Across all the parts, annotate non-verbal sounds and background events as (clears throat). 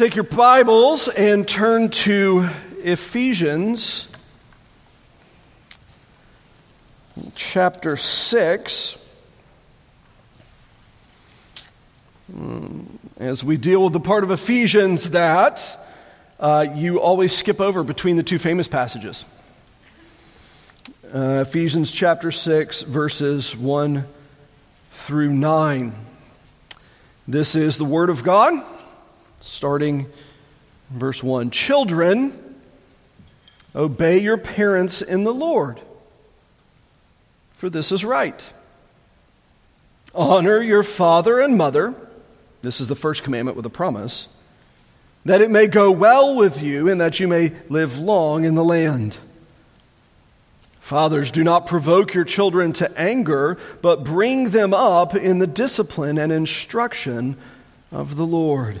Take your Bibles and turn to Ephesians chapter 6. Hmm, as we deal with the part of Ephesians that uh, you always skip over between the two famous passages. Uh, Ephesians chapter 6, verses 1 through 9. This is the Word of God starting verse 1 Children, obey your parents in the Lord, for this is right. Honor your father and mother. This is the first commandment with a promise. That it may go well with you and that you may live long in the land. Fathers, do not provoke your children to anger, but bring them up in the discipline and instruction of the Lord.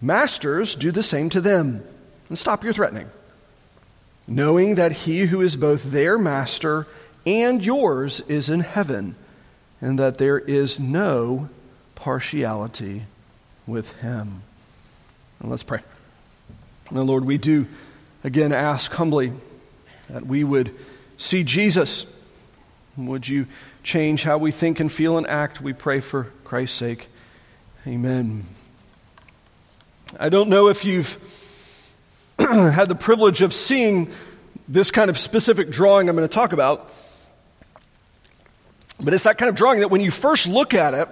Masters, do the same to them and stop your threatening, knowing that he who is both their master and yours is in heaven, and that there is no partiality with him. And let's pray. Now, Lord, we do again ask humbly that we would see Jesus. Would you change how we think and feel and act? We pray for Christ's sake. Amen. I don't know if you've (clears throat) had the privilege of seeing this kind of specific drawing I'm going to talk about, but it's that kind of drawing that when you first look at it,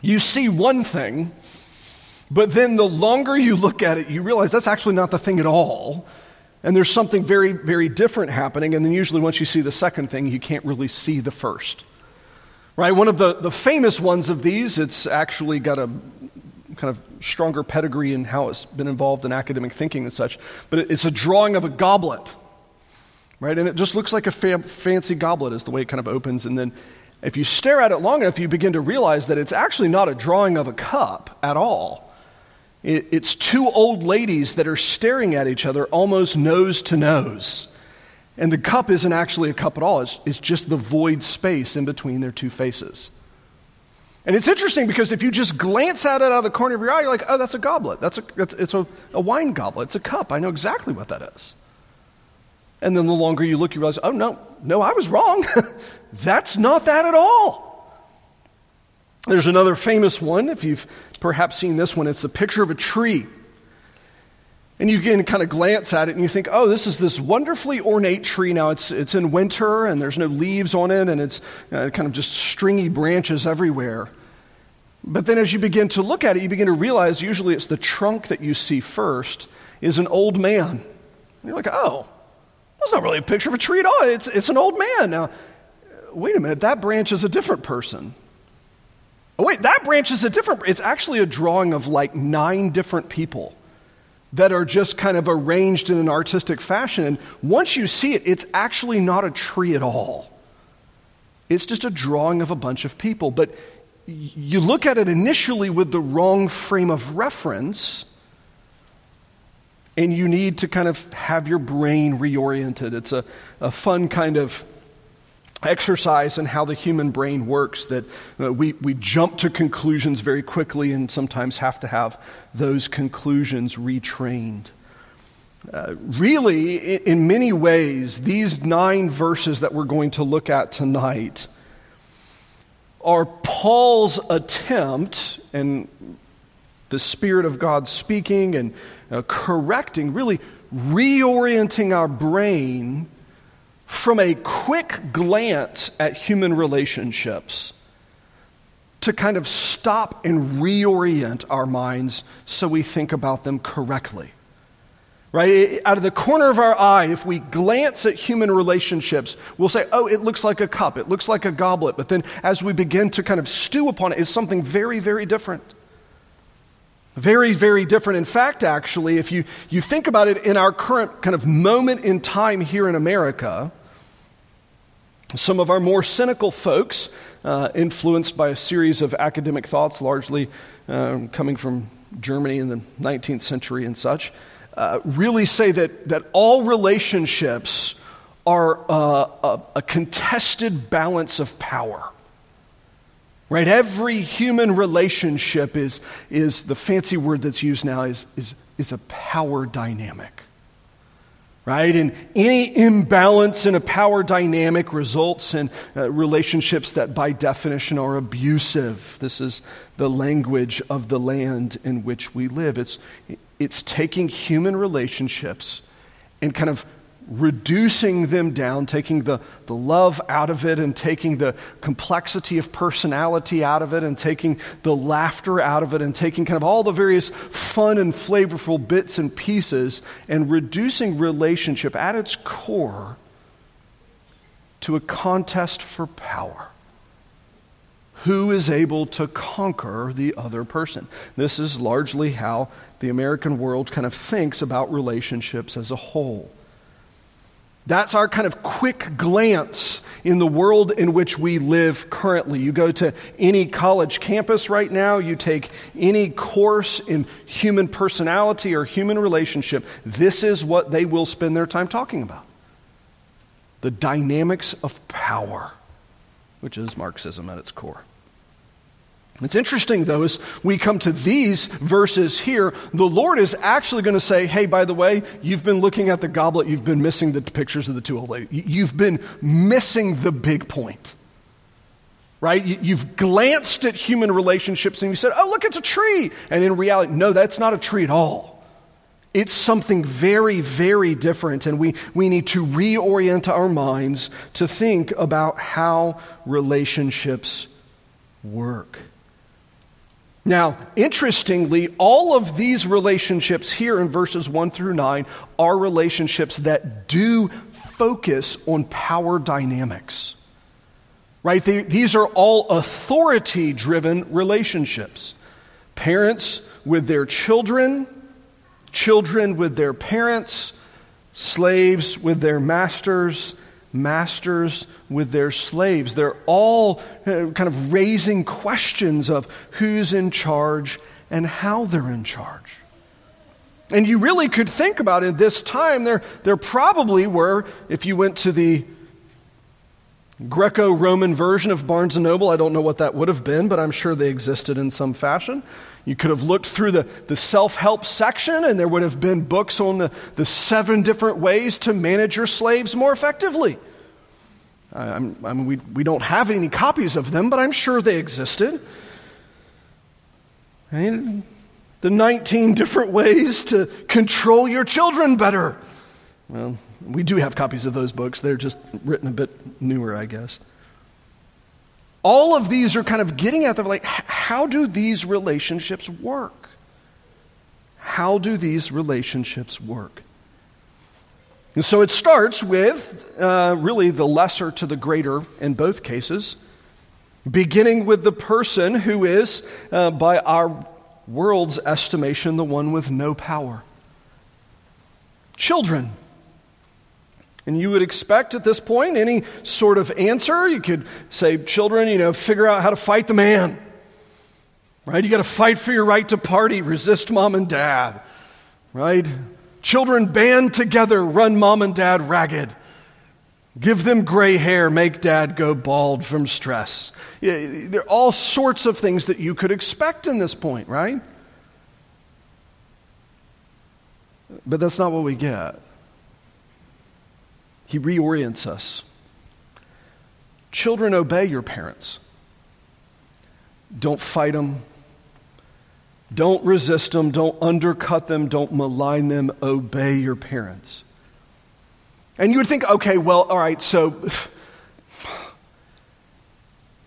you see one thing, but then the longer you look at it, you realize that's actually not the thing at all. And there's something very, very different happening. And then usually, once you see the second thing, you can't really see the first. Right? One of the, the famous ones of these, it's actually got a kind of stronger pedigree in how it's been involved in academic thinking and such, but it's a drawing of a goblet, right? And it just looks like a fa- fancy goblet, is the way it kind of opens. And then if you stare at it long enough, you begin to realize that it's actually not a drawing of a cup at all. It, it's two old ladies that are staring at each other almost nose to nose. And the cup isn't actually a cup at all, it's, it's just the void space in between their two faces. And it's interesting because if you just glance at it out of the corner of your eye, you're like, oh, that's a goblet. That's a, that's, it's a, a wine goblet. It's a cup. I know exactly what that is. And then the longer you look, you realize, oh, no, no, I was wrong. (laughs) that's not that at all. There's another famous one. If you've perhaps seen this one, it's the picture of a tree. And you can kind of glance at it and you think, oh, this is this wonderfully ornate tree. Now it's, it's in winter and there's no leaves on it and it's uh, kind of just stringy branches everywhere. But then as you begin to look at it, you begin to realize usually it's the trunk that you see first is an old man. And you're like, oh, that's not really a picture of a tree at all. It's, it's an old man. Now, wait a minute, that branch is a different person. Oh, wait, that branch is a different, it's actually a drawing of like nine different people that are just kind of arranged in an artistic fashion. And once you see it, it's actually not a tree at all. It's just a drawing of a bunch of people. But you look at it initially with the wrong frame of reference, and you need to kind of have your brain reoriented. It's a, a fun kind of exercise in how the human brain works that uh, we, we jump to conclusions very quickly and sometimes have to have those conclusions retrained. Uh, really, in, many ways, these nine verses that we're going to look at tonight are Paul's attempt, and the Spirit of God speaking and uh, correcting, really reorienting our brain from a quick glance at human relationships to kind of stop and reorient our minds so we think about them correctly. Right? Out of the corner of our eye, if we glance at human relationships, we'll say, oh, it looks like a cup, it looks like a goblet. But then as we begin to kind of stew upon it, it's something very, very different. Very, very different. In fact, actually, if you, you think about it in our current kind of moment in time here in America, some of our more cynical folks, uh, influenced by a series of academic thoughts, largely um, coming from Germany in the 19th century and such, uh, really say that, that all relationships are uh, a, a contested balance of power. Right? Every human relationship is, is the fancy word that's used now is, is, is a power dynamic. Right? And any imbalance in a power dynamic results in uh, relationships that, by definition, are abusive. This is the language of the land in which we live. It's, it's taking human relationships and kind of reducing them down, taking the, the love out of it, and taking the complexity of personality out of it, and taking the laughter out of it, and taking kind of all the various fun and flavorful bits and pieces, and reducing relationship at its core to a contest for power. Who is able to conquer the other person? This is largely how the American world kind of thinks about relationships as a whole. That's our kind of quick glance in the world in which we live currently. You go to any college campus right now, you take any course in human personality or human relationship, this is what they will spend their time talking about the dynamics of power, which is Marxism at its core. It's interesting, though, as we come to these verses here, the Lord is actually going to say, hey, by the way, you've been looking at the goblet, you've been missing the pictures of the two old ladies. You've been missing the big point. Right? You've glanced at human relationships and you said, oh, look, it's a tree. And in reality, no, that's not a tree at all. It's something very, very different, and we, we need to reorient our minds to think about how relationships work. Now, interestingly, all of these relationships here in verses 1 through 9 are relationships that do focus on power dynamics. Right? They, these are all authority driven relationships. Parents with their children, children with their parents, slaves with their masters, masters with their slaves. They're all uh, kind of raising questions of who's in charge and how they're in charge. And you really could think about it this time, there, there probably were, if you went to the Greco Roman version of Barnes and Noble, I don't know what that would have been, but I'm sure they existed in some fashion. You could have looked through the, the self help section, and there would have been books on the, the seven different ways to manage your slaves more effectively. I, I mean, we, we don't have any copies of them, but I'm sure they existed. And the 19 different ways to control your children better. Well, we do have copies of those books. They're just written a bit newer, I guess. All of these are kind of getting at the like how do these relationships work? How do these relationships work? And so it starts with uh, really the lesser to the greater in both cases beginning with the person who is uh, by our world's estimation the one with no power. Children and you would expect at this point any sort of answer. You could say, children, you know, figure out how to fight the man. Right? You got to fight for your right to party, resist mom and dad. Right? Children band together, run mom and dad ragged. Give them gray hair, make dad go bald from stress. Yeah, there are all sorts of things that you could expect in this point, right? But that's not what we get. He reorients us. Children, obey your parents. Don't fight them. Don't resist them. Don't undercut them. Don't malign them. Obey your parents. And you would think, okay, well, all right, so (sighs)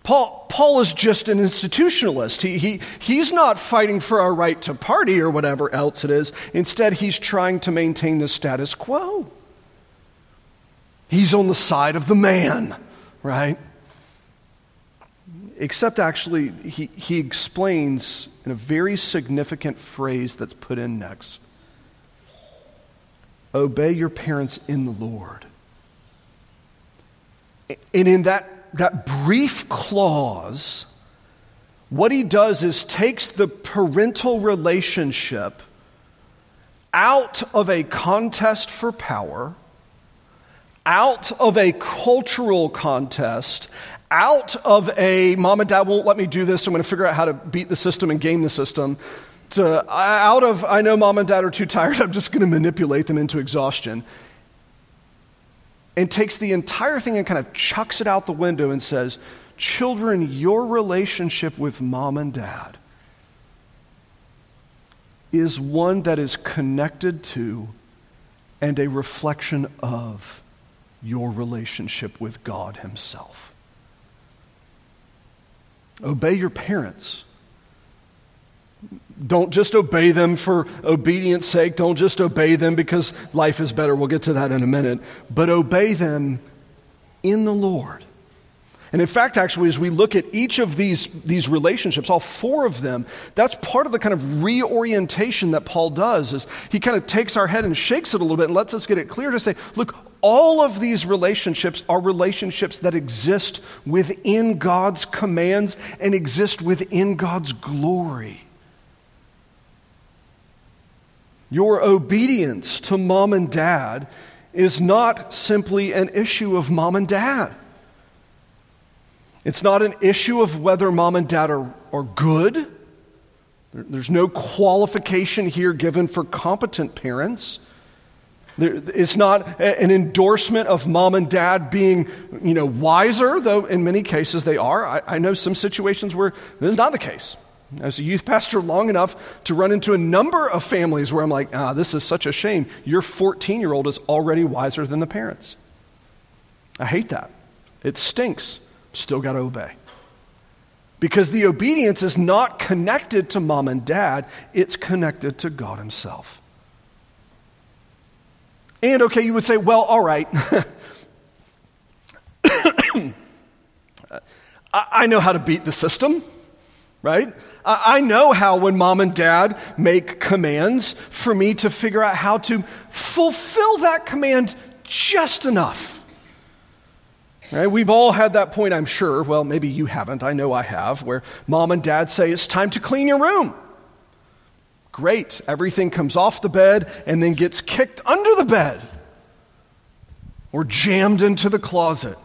Paul, Paul is just an institutionalist. He, he, he's not fighting for our right to party or whatever else it is. Instead, he's trying to maintain the status quo. He's on the side of the man, right? Except actually, he, he explains in a very significant phrase that's put in next. Obey your parents in the Lord. And in that, that brief clause, what he does is takes the parental relationship out of a contest for power, out of a cultural contest, out of a mom and dad won't let me do this, so I'm going to figure out how to beat the system and game the system, to out of I know mom and dad are too tired, (laughs) I'm just going to manipulate them into exhaustion. And takes the entire thing and kind of chucks it out the window and says, Children, your relationship with mom and dad is one that is connected to and a reflection of your relationship with God Himself. Obey your parents. Don't just obey them for obedience sake. Don't just obey them because life is better. We'll get to that in a minute. But obey them in the Lord. And in fact, actually, as we look at each of these, these relationships, all four of them, that's part of the kind of reorientation that Paul does is he kind of takes our head and shakes it a little bit and lets us get it clear to say, look, all of these relationships are relationships that exist within God's commands and exist within God's glory. Your obedience to mom and dad is not simply an issue of mom and dad. It's not an issue of whether mom and dad are, are good. There's no qualification here given for competent parents. It's not an endorsement of mom and dad being, you know, wiser, though in many cases they are. I, I know some situations where this is not the case. I As a youth pastor long enough to run into a number of families where I'm like, ah, this is such a shame. Your 14 year old is already wiser than the parents. I hate that. It stinks still got to obey. Because the obedience is not connected to mom and dad, it's connected to God Himself. And okay, you would say, well, all right. (coughs) I know how to beat the system, right? I know how, when mom and dad make commands, for me to figure out how to fulfill that command just enough. Right? We've all had that point, I'm sure. Well, maybe you haven't. I know I have, where mom and dad say, It's time to clean your room. Great. Everything comes off the bed and then gets kicked under the bed or jammed into the closet.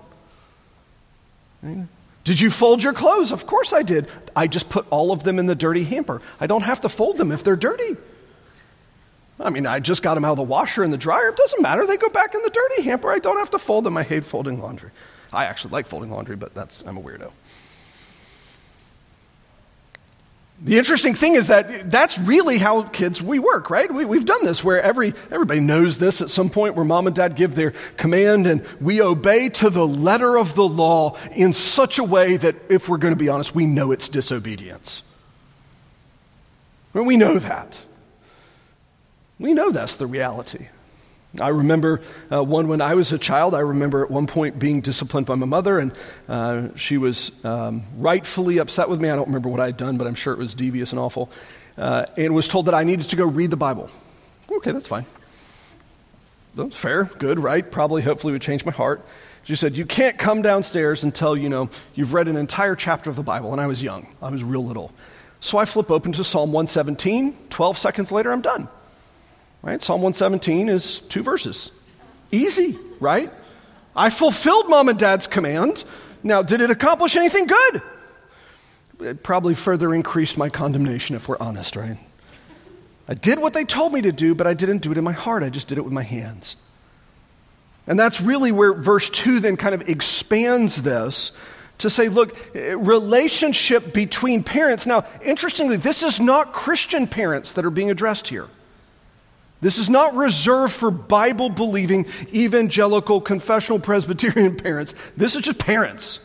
Did you fold your clothes? Of course I did. I just put all of them in the dirty hamper. I don't have to fold them if they're dirty. I mean, I just got them out of the washer and the dryer. It doesn't matter. They go back in the dirty hamper. I don't have to fold them. I hate folding laundry. I actually like folding laundry, but that's, I'm a weirdo. The interesting thing is that that's really how kids we work, right? We, have done this where every, everybody knows this at some point where mom and dad give their command and we obey to the letter of the law in such a way that, if we're going to be honest, we know it's disobedience. we know that. We know that's the reality. I remember uh, one when I was a child. I remember at one point being disciplined by my mother, and uh, she was um, rightfully upset with me. I don't remember what I had done, but I'm sure it was devious and awful. Uh, and was told that I needed to go read the Bible. Okay, that's fine. That's fair, good, right? Probably, hopefully, would change my heart. She said, You can't come downstairs until, you know, you've read an entire chapter of the Bible. And I was young, I was real little. So I flip open to Psalm 117. 12 seconds later, I'm done. Right? Psalm 117 is two verses. Easy, right? I fulfilled mom and dad's command. Now, did it accomplish anything good? It probably further increased my condemnation, if we're honest, right? I did what they told me to do, but I didn't do it in my heart. I just did it with my hands. And that's really where verse 2 then kind of expands this to say, look, relationship between parents. Now, interestingly, this is not Christian parents that are being addressed here. This is not reserved for Bible believing evangelical confessional Presbyterian (laughs) parents. This is just parents.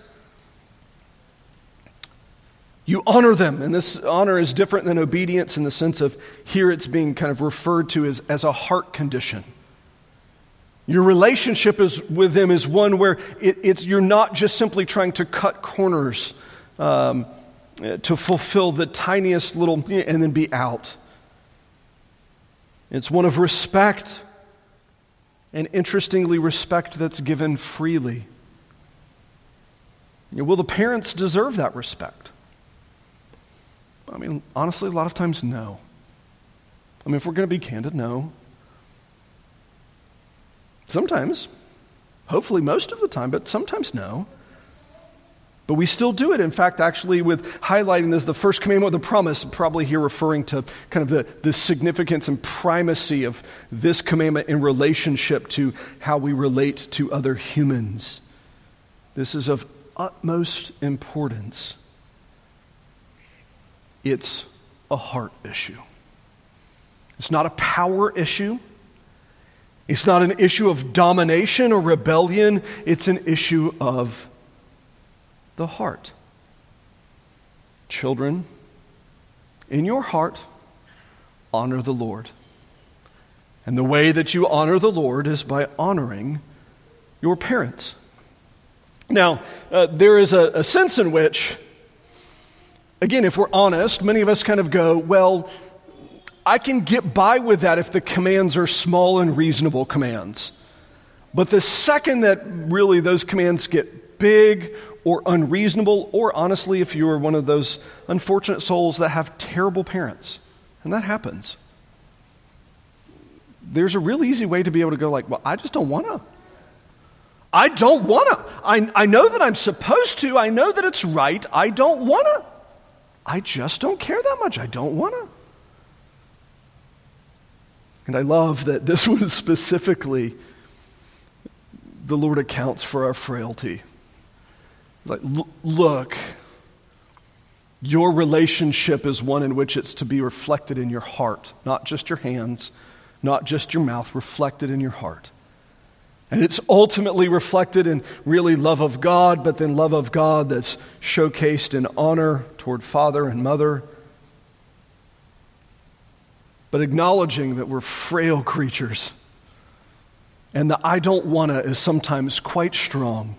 You honor them, and this honor is different than obedience in the sense of here it's being kind of referred to as, as a heart condition. Your relationship is, with them is one where it, it's, you're not just simply trying to cut corners um, to fulfill the tiniest little and then be out. It's one of respect, and interestingly, respect that's given freely. Will the parents deserve that respect? I mean, honestly, a lot of times, no. I mean, if we're going to be candid, no. Sometimes, hopefully most of the time, but sometimes no. But we still do it. In fact, actually, with highlighting this, the first commandment the promise, probably here referring to kind of the, the significance and primacy of this commandment in relationship to how we relate to other humans. This is of utmost importance. It's a heart issue. It's not a power issue. It's not an issue of domination or rebellion. It's an issue of the heart. Children, in your heart, honor the Lord. And the way that you honor the Lord is by honoring your parents. Now, uh, there is a, a sense in which, again, if we're honest, many of us kind of go, well, I can get by with that if the commands are small and reasonable commands. But the second that really those commands get big or unreasonable, or honestly, if you are one of those unfortunate souls that have terrible parents, and that happens, there's a real easy way to be able to go like, well, I just don't want to. I don't want to. I, I know that I'm supposed to. I know that it's right. I don't want to. I just don't care that much. I don't want to. And I love that this (laughs) one specifically, the Lord accounts for our frailty. Like, look, your relationship is one in which it's to be reflected in your heart, not just your hands, not just your mouth, reflected in your heart. And it's ultimately reflected in really love of God, but then love of God that's showcased in honor toward father and mother. But acknowledging that we're frail creatures and the I don't wanna is sometimes quite strong.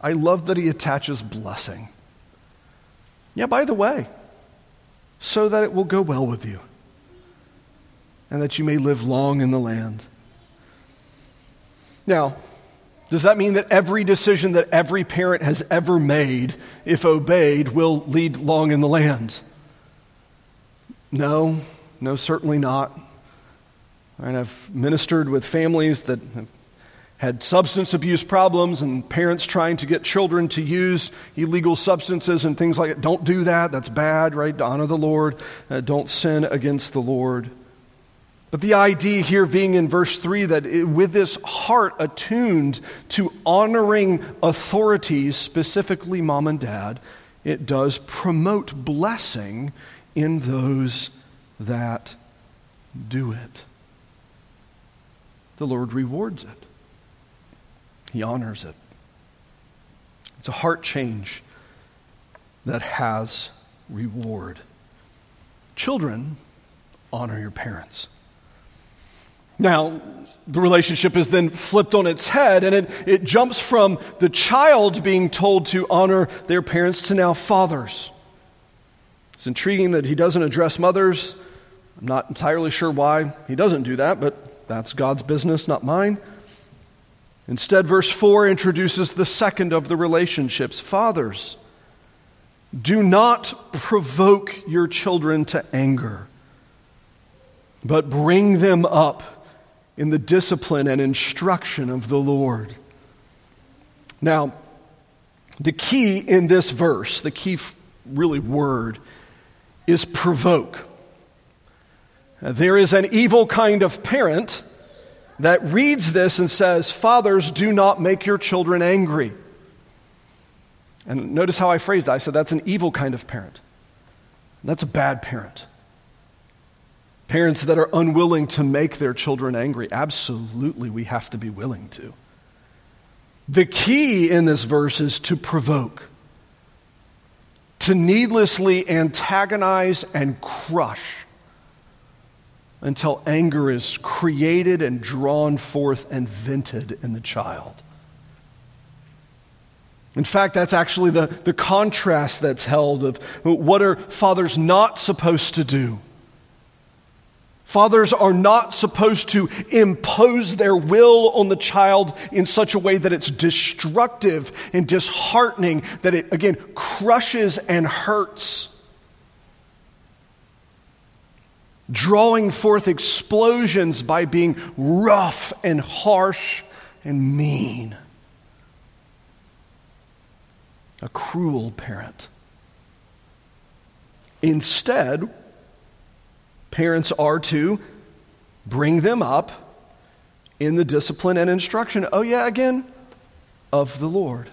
I love that he attaches blessing. Yeah, by the way, so that it will go well with you and that you may live long in the land. Now, does that mean that every decision that every parent has ever made, if obeyed, will lead long in the land? No, no, certainly not. And I've ministered with families that have had substance abuse problems and parents trying to get children to use illegal substances and things like that. Don't do that. That's bad, right? Honor the Lord. Uh, don't sin against the Lord. But the idea here being in verse 3 that it, with this heart attuned to honoring authorities, specifically mom and dad, it does promote blessing in those that do it. The Lord rewards it. He honors it. It's a heart change that has reward. Children, honor your parents. Now, the relationship is then flipped on its head, and it, it jumps from the child being told to honor their parents to now fathers. It's intriguing that he doesn't address mothers. I'm not entirely sure why he doesn't do that, but that's God's business, not mine. Instead, verse 4 introduces the second of the relationships. Fathers, do not provoke your children to anger, but bring them up in the discipline and instruction of the Lord. Now, the key in this verse, the key really word, is provoke. There is an evil kind of parent that reads this and says, Fathers, do not make your children angry. And notice how I phrased that. I said, That's an evil kind of parent. That's a bad parent. Parents that are unwilling to make their children angry, absolutely, we have to be willing to. The key in this verse is to provoke, to needlessly antagonize and crush until anger is created and drawn forth and vented in the child. In fact, that's actually the, the contrast that's held of what are fathers not supposed to do. Fathers are not supposed to impose their will on the child in such a way that it's destructive and disheartening, that it, again, crushes and hurts. Drawing forth explosions by being rough and harsh and mean. A cruel parent. Instead, Parents are to bring them up in the discipline and instruction, oh, yeah, again, of the Lord.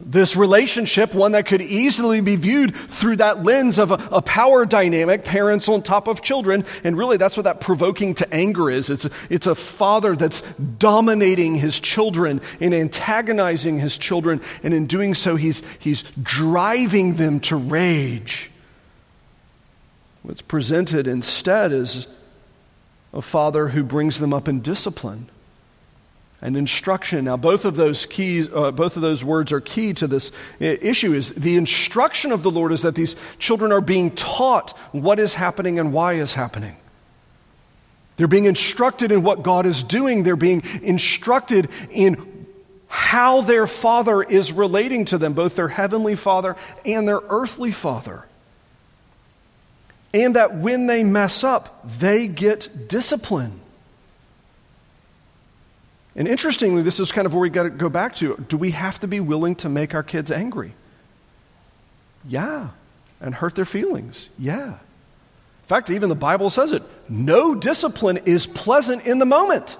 This relationship, one that could easily be viewed through that lens of a, a, power dynamic, parents on top of children. And really, that's what that provoking to anger is. It's, it's a father that's dominating his children and antagonizing his children. And in doing so, he's, he's driving them to rage. What's presented instead is a father who brings them up in discipline and instruction. Now, both of those keys, uh, both of those words are key to this issue. Is the instruction of the Lord is that these children are being taught what is happening and why is happening. They're being instructed in what God is doing. They're being instructed in how their father is relating to them, both their heavenly father and their earthly father and that when they mess up, they get discipline. And interestingly, this is kind of where we got to go back to. Do we have to be willing to make our kids angry? Yeah. And hurt their feelings? Yeah. In fact, even the Bible says it no discipline is pleasant in the moment.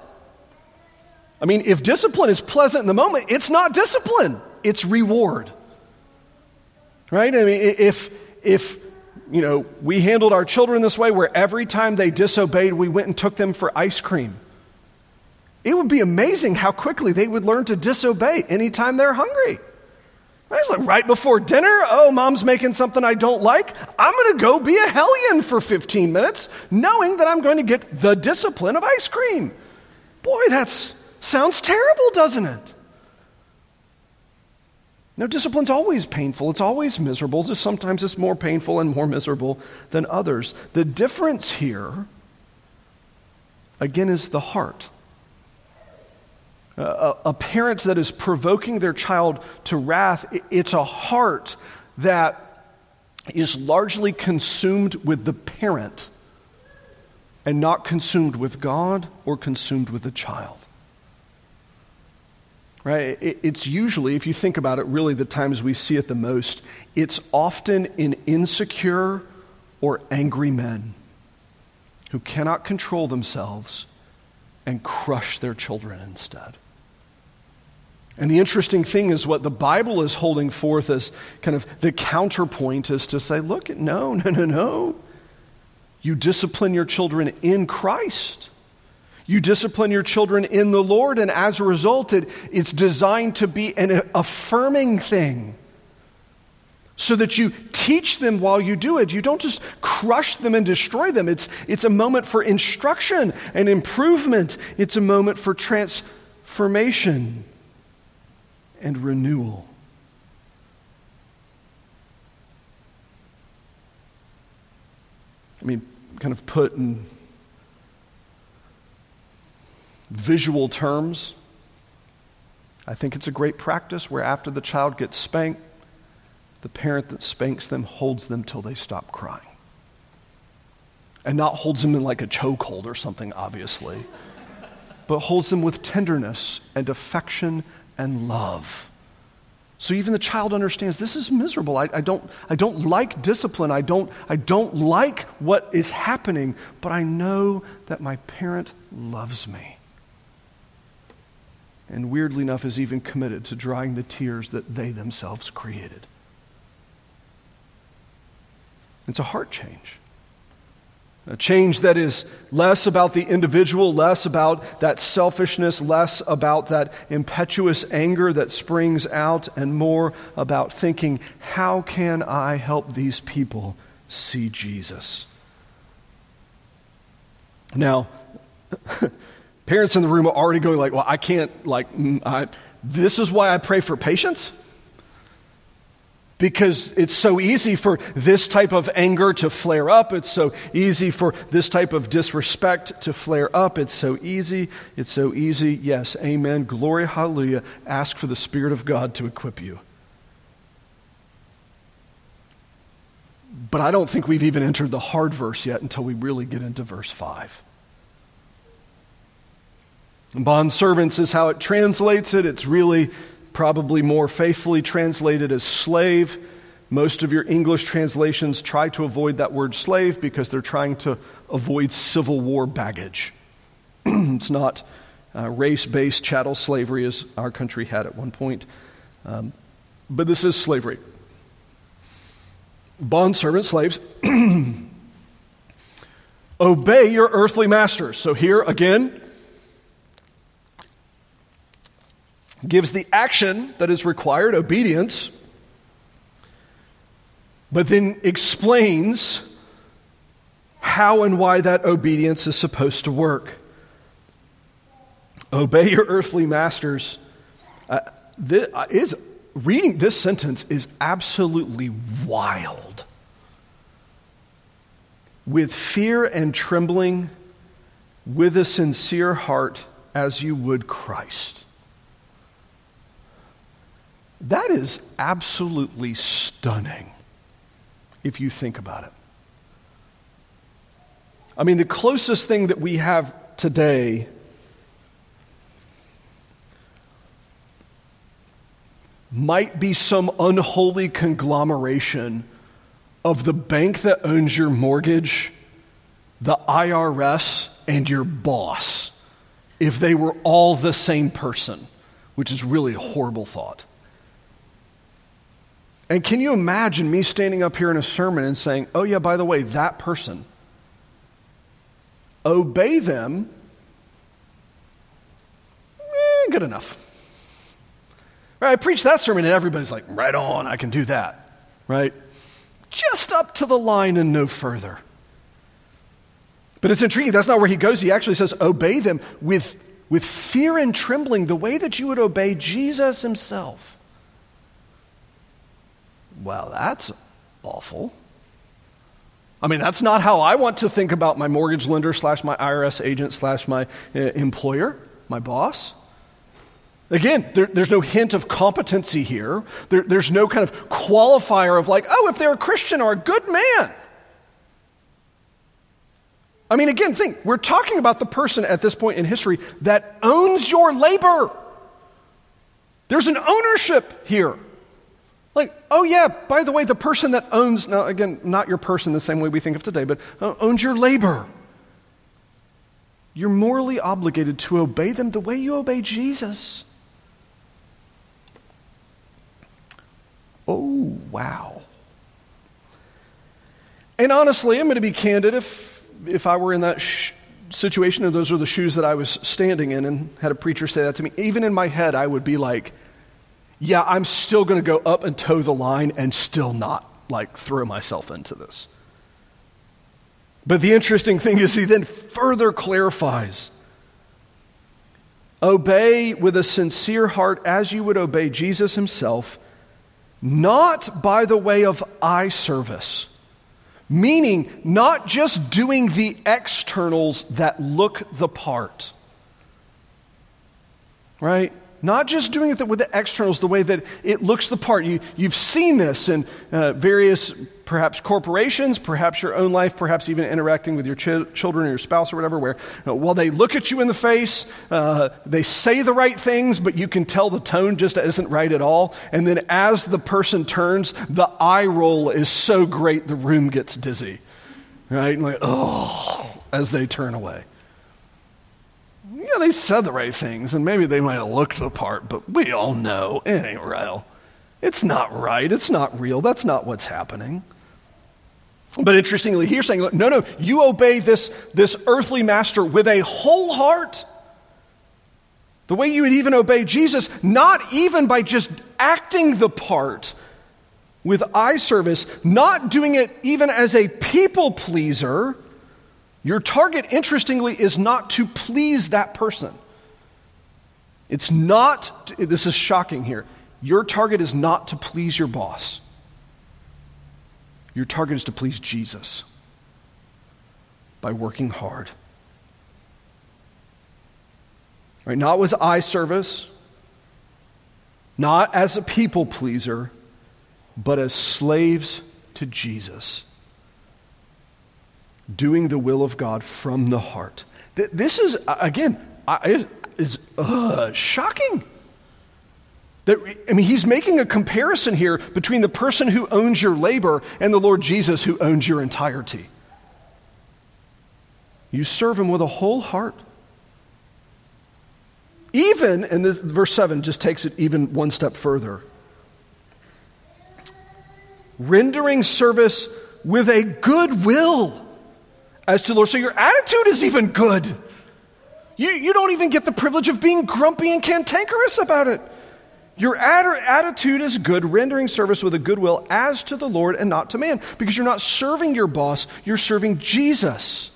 I mean, if discipline is pleasant in the moment, it's not discipline, it's reward. Right? I mean, if, if you know, we handled our children this way where every time they disobeyed, we went and took them for ice cream. It would be amazing how quickly they would learn to disobey anytime they're hungry. It's like right before dinner, oh, mom's making something I don't like. I'm going to go be a hellion for 15 minutes, knowing that I'm going to get the discipline of ice cream. Boy, that sounds terrible, doesn't it? No, discipline's always painful. It's always miserable. Just sometimes it's more painful and more miserable than others. The difference here, again, is the heart. A, a parent that is provoking their child to wrath, it's a heart that is largely consumed with the parent and not consumed with God or consumed with the child. Right? It's usually, if you think about it, really the times we see it the most, it's often in insecure or angry men who cannot control themselves and crush their children instead. And the interesting thing is what the Bible is holding forth as kind of the counterpoint is to say, look, no, (laughs) no, no, no. You discipline your children in Christ. You discipline your children in the Lord, and as a result, it, it's designed to be an affirming thing so that you teach them while you do it. You don't just crush them and destroy them. It's, it's a moment for instruction and improvement, it's a moment for transformation and renewal. I mean, kind of put in visual terms. I think it's a great practice where after the child gets spanked, the parent that spanks them holds them till they stop crying. And not holds them in like a chokehold or something, obviously, but holds them with tenderness and affection and love. So even the child understands this is miserable. I, I, don't, I don't like discipline. I don't, I don't like what is happening, but I know that my parent loves me and weirdly enough is even committed to drying the tears that they themselves created. It's a heart change. A change that is less about the individual, less about that selfishness, less about that impetuous anger that springs out, and more about thinking, how can I help these people see Jesus? Now, (laughs) Parents in the room are already going like, well, I can't, like, mm, I, this is why I pray for patience. Because it's so easy for this type of anger to flare up. It's so easy for this type of disrespect to flare up. It's so easy. It's so easy. Yes, amen. Glory, hallelujah. Ask for the Spirit of God to equip you. But I don't think we've even entered the hard verse yet until we really get into verse 5. Bond servants is how it translates it. It's really probably more faithfully translated as slave. Most of your English translations try to avoid that word slave because they're trying to avoid Civil War baggage. (clears throat) it's not uh, race based chattel slavery as our country had at one point, um, but this is slavery. Bond servant slaves, (clears throat) obey your earthly masters. So here again, gives the action that is required, obedience, but then explains how and why that obedience is supposed to work. Obey your earthly masters. Uh, this uh, is, reading this sentence is absolutely wild. With fear and trembling, with a sincere heart, as you would Christ. That is absolutely stunning if you think about it. I mean, the closest thing that we have today might be some unholy conglomeration of the bank that owns your mortgage, the IRS, and your boss if they were all the same person, which is really a horrible thought. And can you imagine me standing up here in a sermon and saying, oh, yeah, by the way, that person, obey them? Eh, good enough. Right, I preach that sermon and everybody's like, right on, I can do that. Right? Just up to the line and no further. But it's intriguing. That's not where he goes. He actually says, obey them with, with fear and trembling, the way that you would obey Jesus himself. Well, that's awful. I mean, that's not how I want to think about my mortgage lender slash my IRS agent slash my uh, employer, my boss. Again, there, there's no hint of competency here. There, there's no kind of qualifier of like, oh, if they're a Christian or a good man. I mean, again, think, we're talking about the person at this point in history that owns your labor. There's an ownership here. Like, oh yeah, by the way, the person that owns, now again, not your person the same way we think of today, but uh, owns your labor. You're morally obligated to obey them the way you obey Jesus. Oh, wow. And honestly, I'm going to be candid. If, if I were in that sh- situation and those are the shoes that I was standing in and had a preacher say that to me, even in my head, I would be like, yeah, I'm still going to go up and toe the line and still not like throw myself into this. But the interesting thing is, he then further clarifies obey with a sincere heart as you would obey Jesus himself, not by the way of eye service, meaning not just doing the externals that look the part. Right? Not just doing it with the externals, the way that it looks the part. You, you've seen this in uh, various, perhaps corporations, perhaps your own life, perhaps even interacting with your ch- children or your spouse or whatever, where you know, while they look at you in the face, uh, they say the right things, but you can tell the tone just isn't right at all. And then as the person turns, the eye roll is so great the room gets dizzy. Right? And like, oh, as they turn away yeah, they said the right things, and maybe they might have looked the part, but we all know it ain't real. It's not right. It's not real. That's not what's happening. But interestingly, he's saying, no, no, you obey this, this earthly master with a whole heart. The way you would even obey Jesus, not even by just acting the part with eye service, not doing it even as a people pleaser, your target, interestingly, is not to please that person. It's not, this is shocking here. Your target is not to please your boss. Your target is to please Jesus by working hard. Right? Not with eye service, not as a people pleaser, but as slaves to Jesus, doing the will of God from the heart. This is, again, is, uh, shocking. That, I mean, he's making a comparison here between the person who owns your labor and the Lord Jesus who owns your entirety. You serve him with a whole heart. Even, and this, verse 7 just takes it even one step further rendering service with a good will as to the Lord. So your attitude is even good. You, you don't even get the privilege of being grumpy and cantankerous about it. Your attitude is good, rendering service with a good will as to the Lord and not to man. Because you're not serving your boss, you're serving Jesus,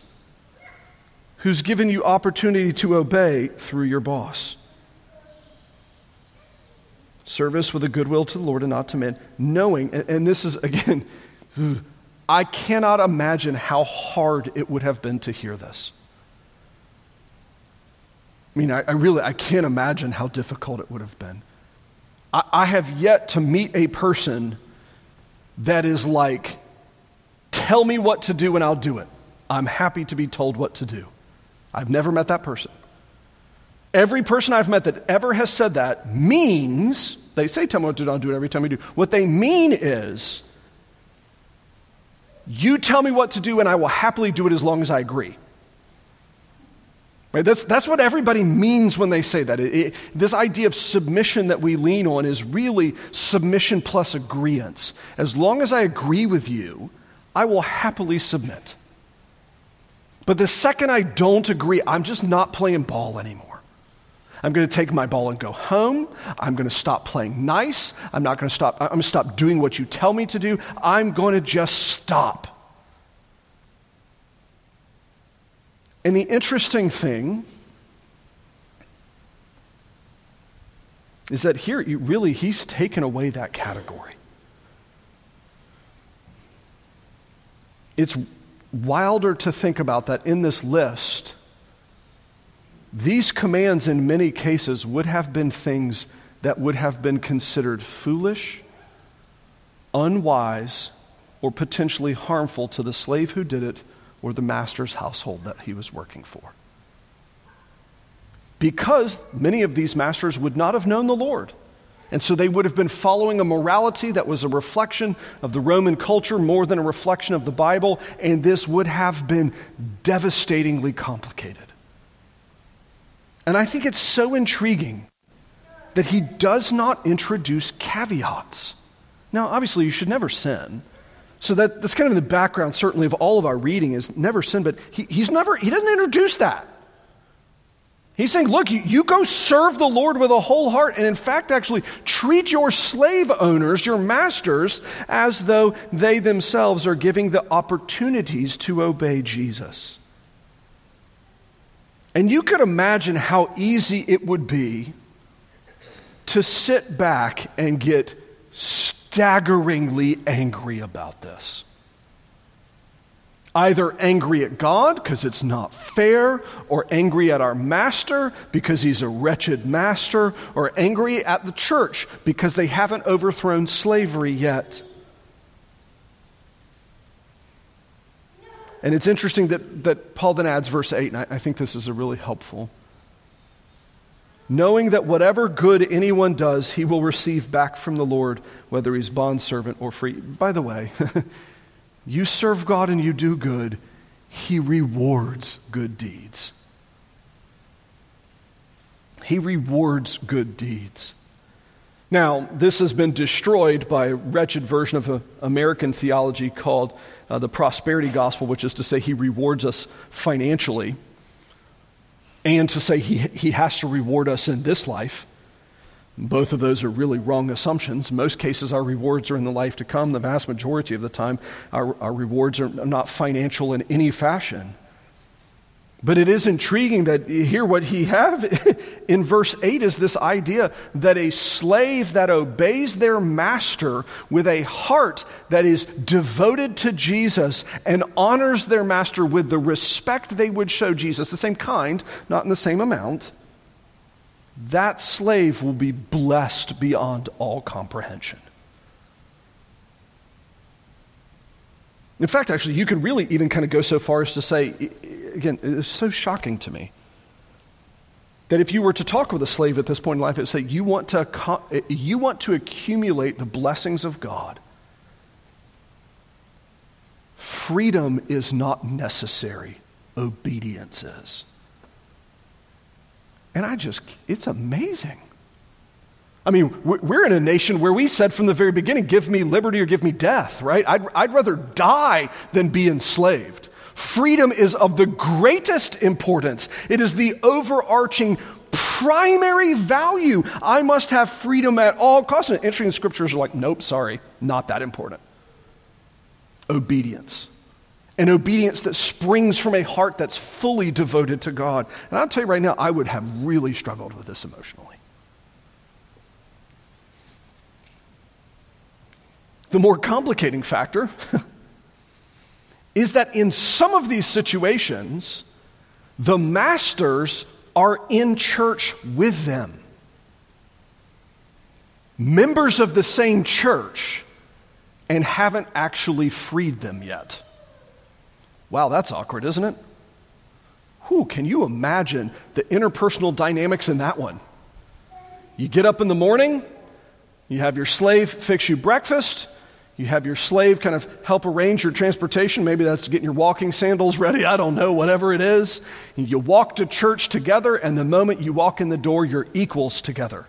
who's given you opportunity to obey through your boss. Service with a good will to the Lord and not to men, knowing, and, and this is again, (laughs) I cannot imagine how hard it would have been to hear this. I mean, I, I really, I can't imagine how difficult it would have been. I, I have yet to meet a person that is like, tell me what to do and I'll do it. I'm happy to be told what to do. I've never met that person. Every person I've met that ever has said that means, they say, tell me what to do, I'll do it every time we do. What they mean is, you tell me what to do and I will happily do it as long as I agree. Right? That's, that's what everybody means when they say that. It, it, this idea of submission that we lean on is really submission plus agreeance. As long as I agree with you, I will happily submit. But the second I don't agree, I'm just not playing ball anymore. I'm going to take my ball and go home. I'm going to stop playing nice. I'm not going to stop. I'm going to stop doing what you tell me to do. I'm going to just stop. And the interesting thing is that here, really, he's taken away that category. It's wilder to think about that in this list, these commands in many cases would have been things that would have been considered foolish, unwise, or potentially harmful to the slave who did it or the master's household that he was working for. Because many of these masters would not have known the Lord. And so they would have been following a morality that was a reflection of the Roman culture more than a reflection of the Bible, and this would have been devastatingly complicated. And I think it's so intriguing that he does not introduce caveats. Now, obviously, you should never sin. So that, that's kind of in the background, certainly, of all of our reading is never sin, but he, he's never, he doesn't introduce that. He's saying, look, you, you, go serve the Lord with a whole heart, and in fact, actually treat your slave owners, your masters, as though they themselves are giving the opportunities to obey Jesus. And you could imagine how easy it would be to sit back and get staggeringly angry about this. Either angry at God because it's not fair, or angry at our master because he's a wretched master, or angry at the church because they haven't overthrown slavery yet. And it's interesting that, that Paul then adds verse 8, and I, I think this is a really helpful knowing that whatever good anyone does, he will receive back from the Lord, whether he's bondservant or free. By the way, (laughs) you serve God and you do good, he rewards good deeds. He rewards good deeds. Now, this has been destroyed by a wretched version of American theology called uh, the prosperity gospel, which is to say, he rewards us financially and to say he, he has to reward us in this life. Both of those are really wrong assumptions. Most cases, our rewards are in the life to come. The vast majority of the time, our, our rewards are not financial in any fashion. But it is intriguing that here what he have (laughs) in verse 8 is this idea that a slave that obeys their master with a heart that is devoted to Jesus and honors their master with the respect they would show Jesus, the same kind, not in the same amount, that slave will be blessed beyond all comprehension. In fact, actually, you could really even kind of go so far as to say, again, it's so shocking to me that if you were to talk with a slave at this point in life, it'd say, you want to, eh, you want to accumulate the blessings of God. Freedom is not necessary, obedience is. And I just, it's amazing. I mean, we're in a nation where we said from the very beginning, give me liberty or give me death, right? I'd, I'd rather die than be enslaved. Freedom is of the greatest importance. It is the overarching primary value. I must have freedom at all costs. And entering the scriptures are like, nope, sorry, not that important. Obedience. An obedience that springs from a heart that's fully devoted to God. And I'll tell you right now, I would have really struggled with this emotionally. The more complicating factor (laughs) is that in some of these situations, the masters are in church with them. Members of the same church and haven't actually freed them yet. Wow, that's awkward, isn't it? Who can you imagine the interpersonal dynamics in that one? You get up in the morning, you have your slave fix you breakfast, you have your slave kind of help arrange your transportation. Maybe that's getting your walking sandals ready. I don't know, whatever it is. You walk to church together, and the moment you walk in the door, you're equals together.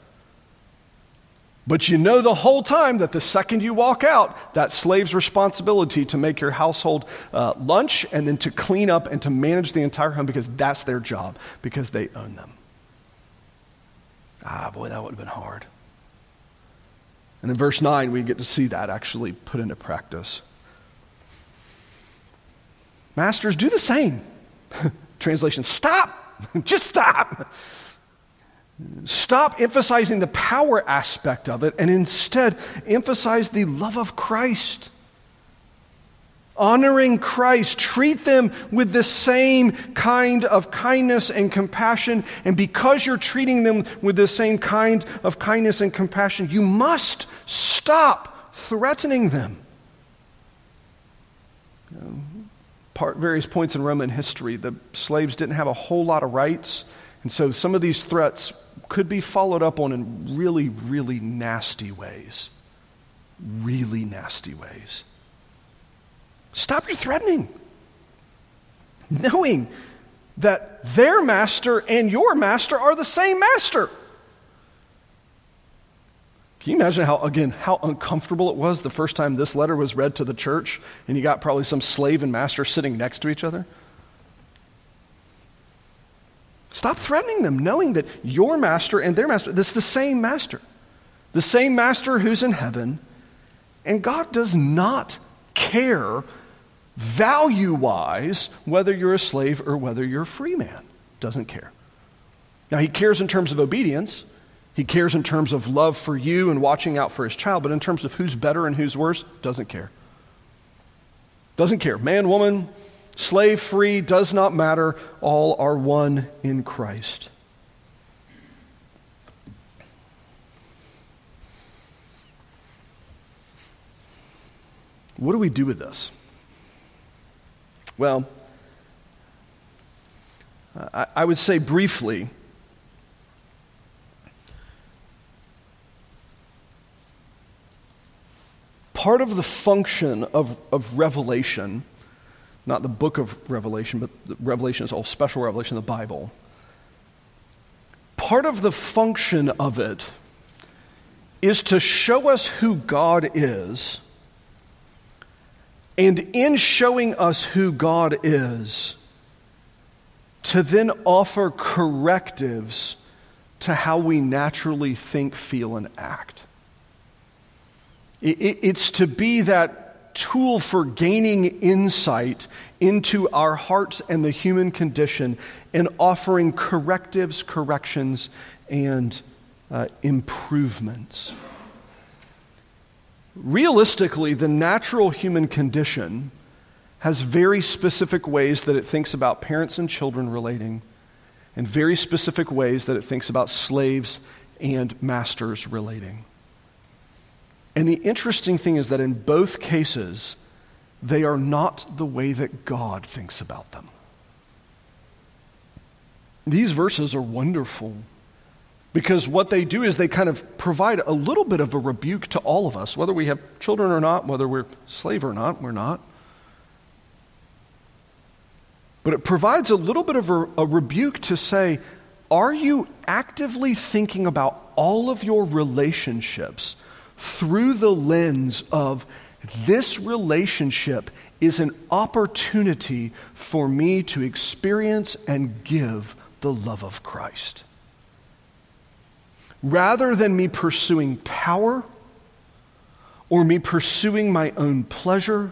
But you know the whole time that the second you walk out, that slave's responsibility to make your household uh, lunch and then to clean up and to manage the entire home because that's their job, because they own them. Ah, boy, that would have been hard. And in verse 9, we get to see that actually put into practice. Masters, do the same. (laughs) Translation stop. (laughs) Just stop. Stop emphasizing the power aspect of it and instead emphasize the love of Christ honoring Christ. Treat them with the same kind of kindness and compassion. And because you're treating them with the same kind of kindness and compassion, you must stop threatening them. part, various points in Roman history, the slaves didn't have a whole lot of rights. And so some of these threats could be followed up on in really, really nasty ways. Really nasty ways. Stop your threatening. Knowing that their master and your master are the same master. Can you imagine how, again, how uncomfortable it was the first time this letter was read to the church and you got probably some slave and master sitting next to each other? Stop threatening them, knowing that your master and their master, this is the same master. The same master who's in heaven. And God does not care value wise whether you're a slave or whether you're a free man. Doesn't care. Now, he cares in terms of obedience. He cares in terms of love for you and watching out for his child, but in terms of who's better and who's worse, doesn't care. Doesn't care. Man, woman, slave, free, does not matter. All are one in Christ. What do we do with this? Well, I, would say briefly part of the function of, of Revelation, not the book of Revelation, but Revelation is all special revelation of the Bible. Part of the function of it is to show us who God is and in showing us who God is, to then offer correctives to how we naturally think, feel, and act. It's to be that tool for gaining insight into our hearts and the human condition and offering correctives, corrections, and uh, improvements. Realistically, the natural human condition has very specific ways that it thinks about parents and children relating, and very specific ways that it thinks about slaves and masters relating. And the interesting thing is that in both cases, they are not the way that God thinks about them. These verses are wonderful because what they do is they kind of provide a little bit of a rebuke to all of us, whether we have children or not, whether we're slave or not, we're not. But it provides a little bit of a, a rebuke to say, are you actively thinking about all of your relationships through the lens of this relationship is an opportunity for me to experience and give the love of Christ? Rather than me pursuing power or me pursuing my own pleasure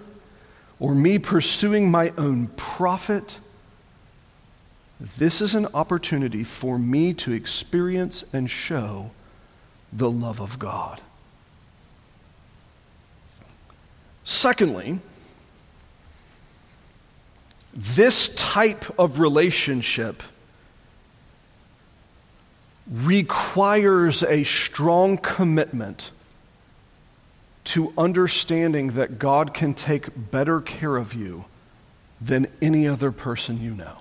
or me pursuing my own profit, this is an opportunity for me to experience and show the love of God. Secondly, this type of relationship requires a strong commitment to understanding that God can take better care of you than any other person you know.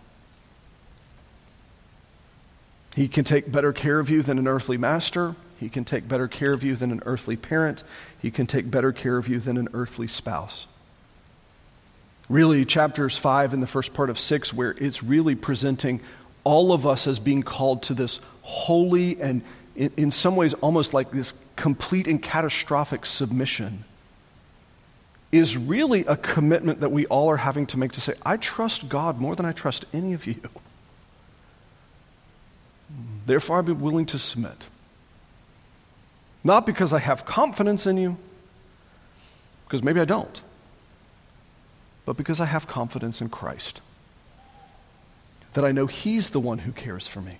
He can take better care of you than an earthly master. He can take better care of you than an earthly parent. He can take better care of you than an earthly spouse. Really, chapters 5 and the first part of 6, where it's really presenting all of us as being called to this holy and, in, in some ways, almost like this complete and catastrophic submission, is really a commitment that we all are having to make to say, I trust God more than I trust any of you. Therefore, I'll be willing to submit. Not because I have confidence in you, because maybe I don't, but because I have confidence in Christ. That I know He's the one who cares for me.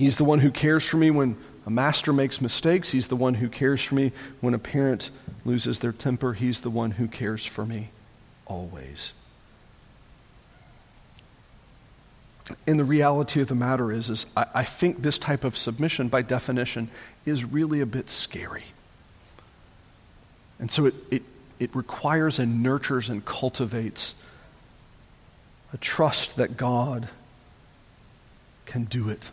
He's the one who cares for me when a master makes mistakes. He's the one who cares for me when a parent loses their temper. He's the one who cares for me always. And the reality of the matter is, is I, I think this type of submission, by definition, is really a bit scary. And so it, it, it requires and nurtures and cultivates a trust that God can do it.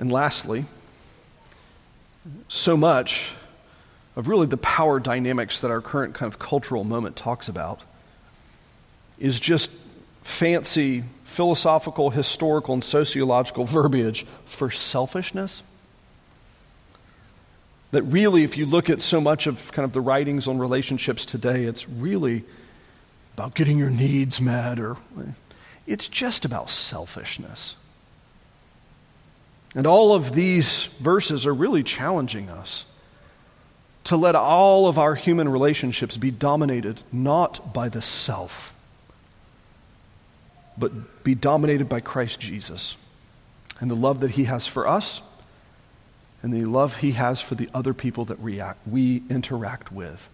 And lastly, so much of really the power dynamics that our current kind of cultural moment talks about is just fancy philosophical, historical, and sociological (laughs) verbiage for selfishness. That really, if you look at so much of kind of the writings on relationships today, it's really about getting your needs met, or it's just about selfishness. And all of these verses are really challenging us to let all of our human relationships be dominated not by the self but be dominated by Christ Jesus and the love that he has for us and the love he has for the other people that react, we interact with.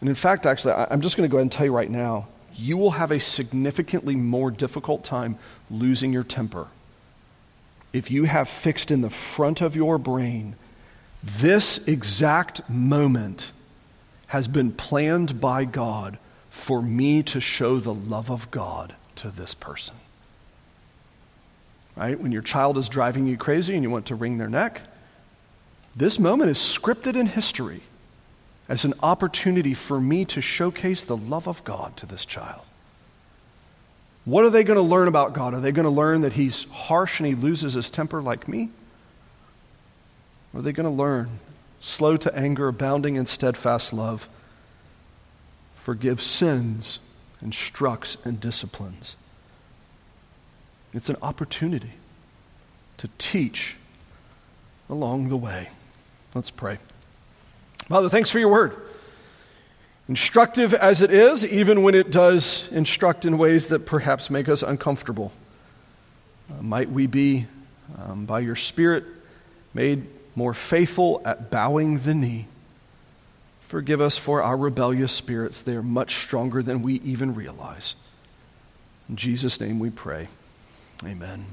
And in fact, actually, I'm just going to go ahead and tell you right now you will have a significantly more difficult time losing your temper if you have fixed in the front of your brain this exact moment has been planned by God for me to show the love of God to this person. Right? When your child is driving you crazy and you want to wring their neck, this moment is scripted in history as an opportunity for me to showcase the love of God to this child. What are they going to learn about God? Are they going to learn that He's harsh and He loses His temper like me? Or are they going to learn slow to anger, abounding in steadfast love? forgives sins, instructs, and disciplines. It's an opportunity to teach along the way. Let's pray. Father, thanks for your word. Instructive as it is, even when it does instruct in ways that perhaps make us uncomfortable. Uh, might we be, um, by your Spirit, made more faithful at bowing the knee. Forgive us for our rebellious spirits. They are much stronger than we even realize. In Jesus' name we pray. Amen.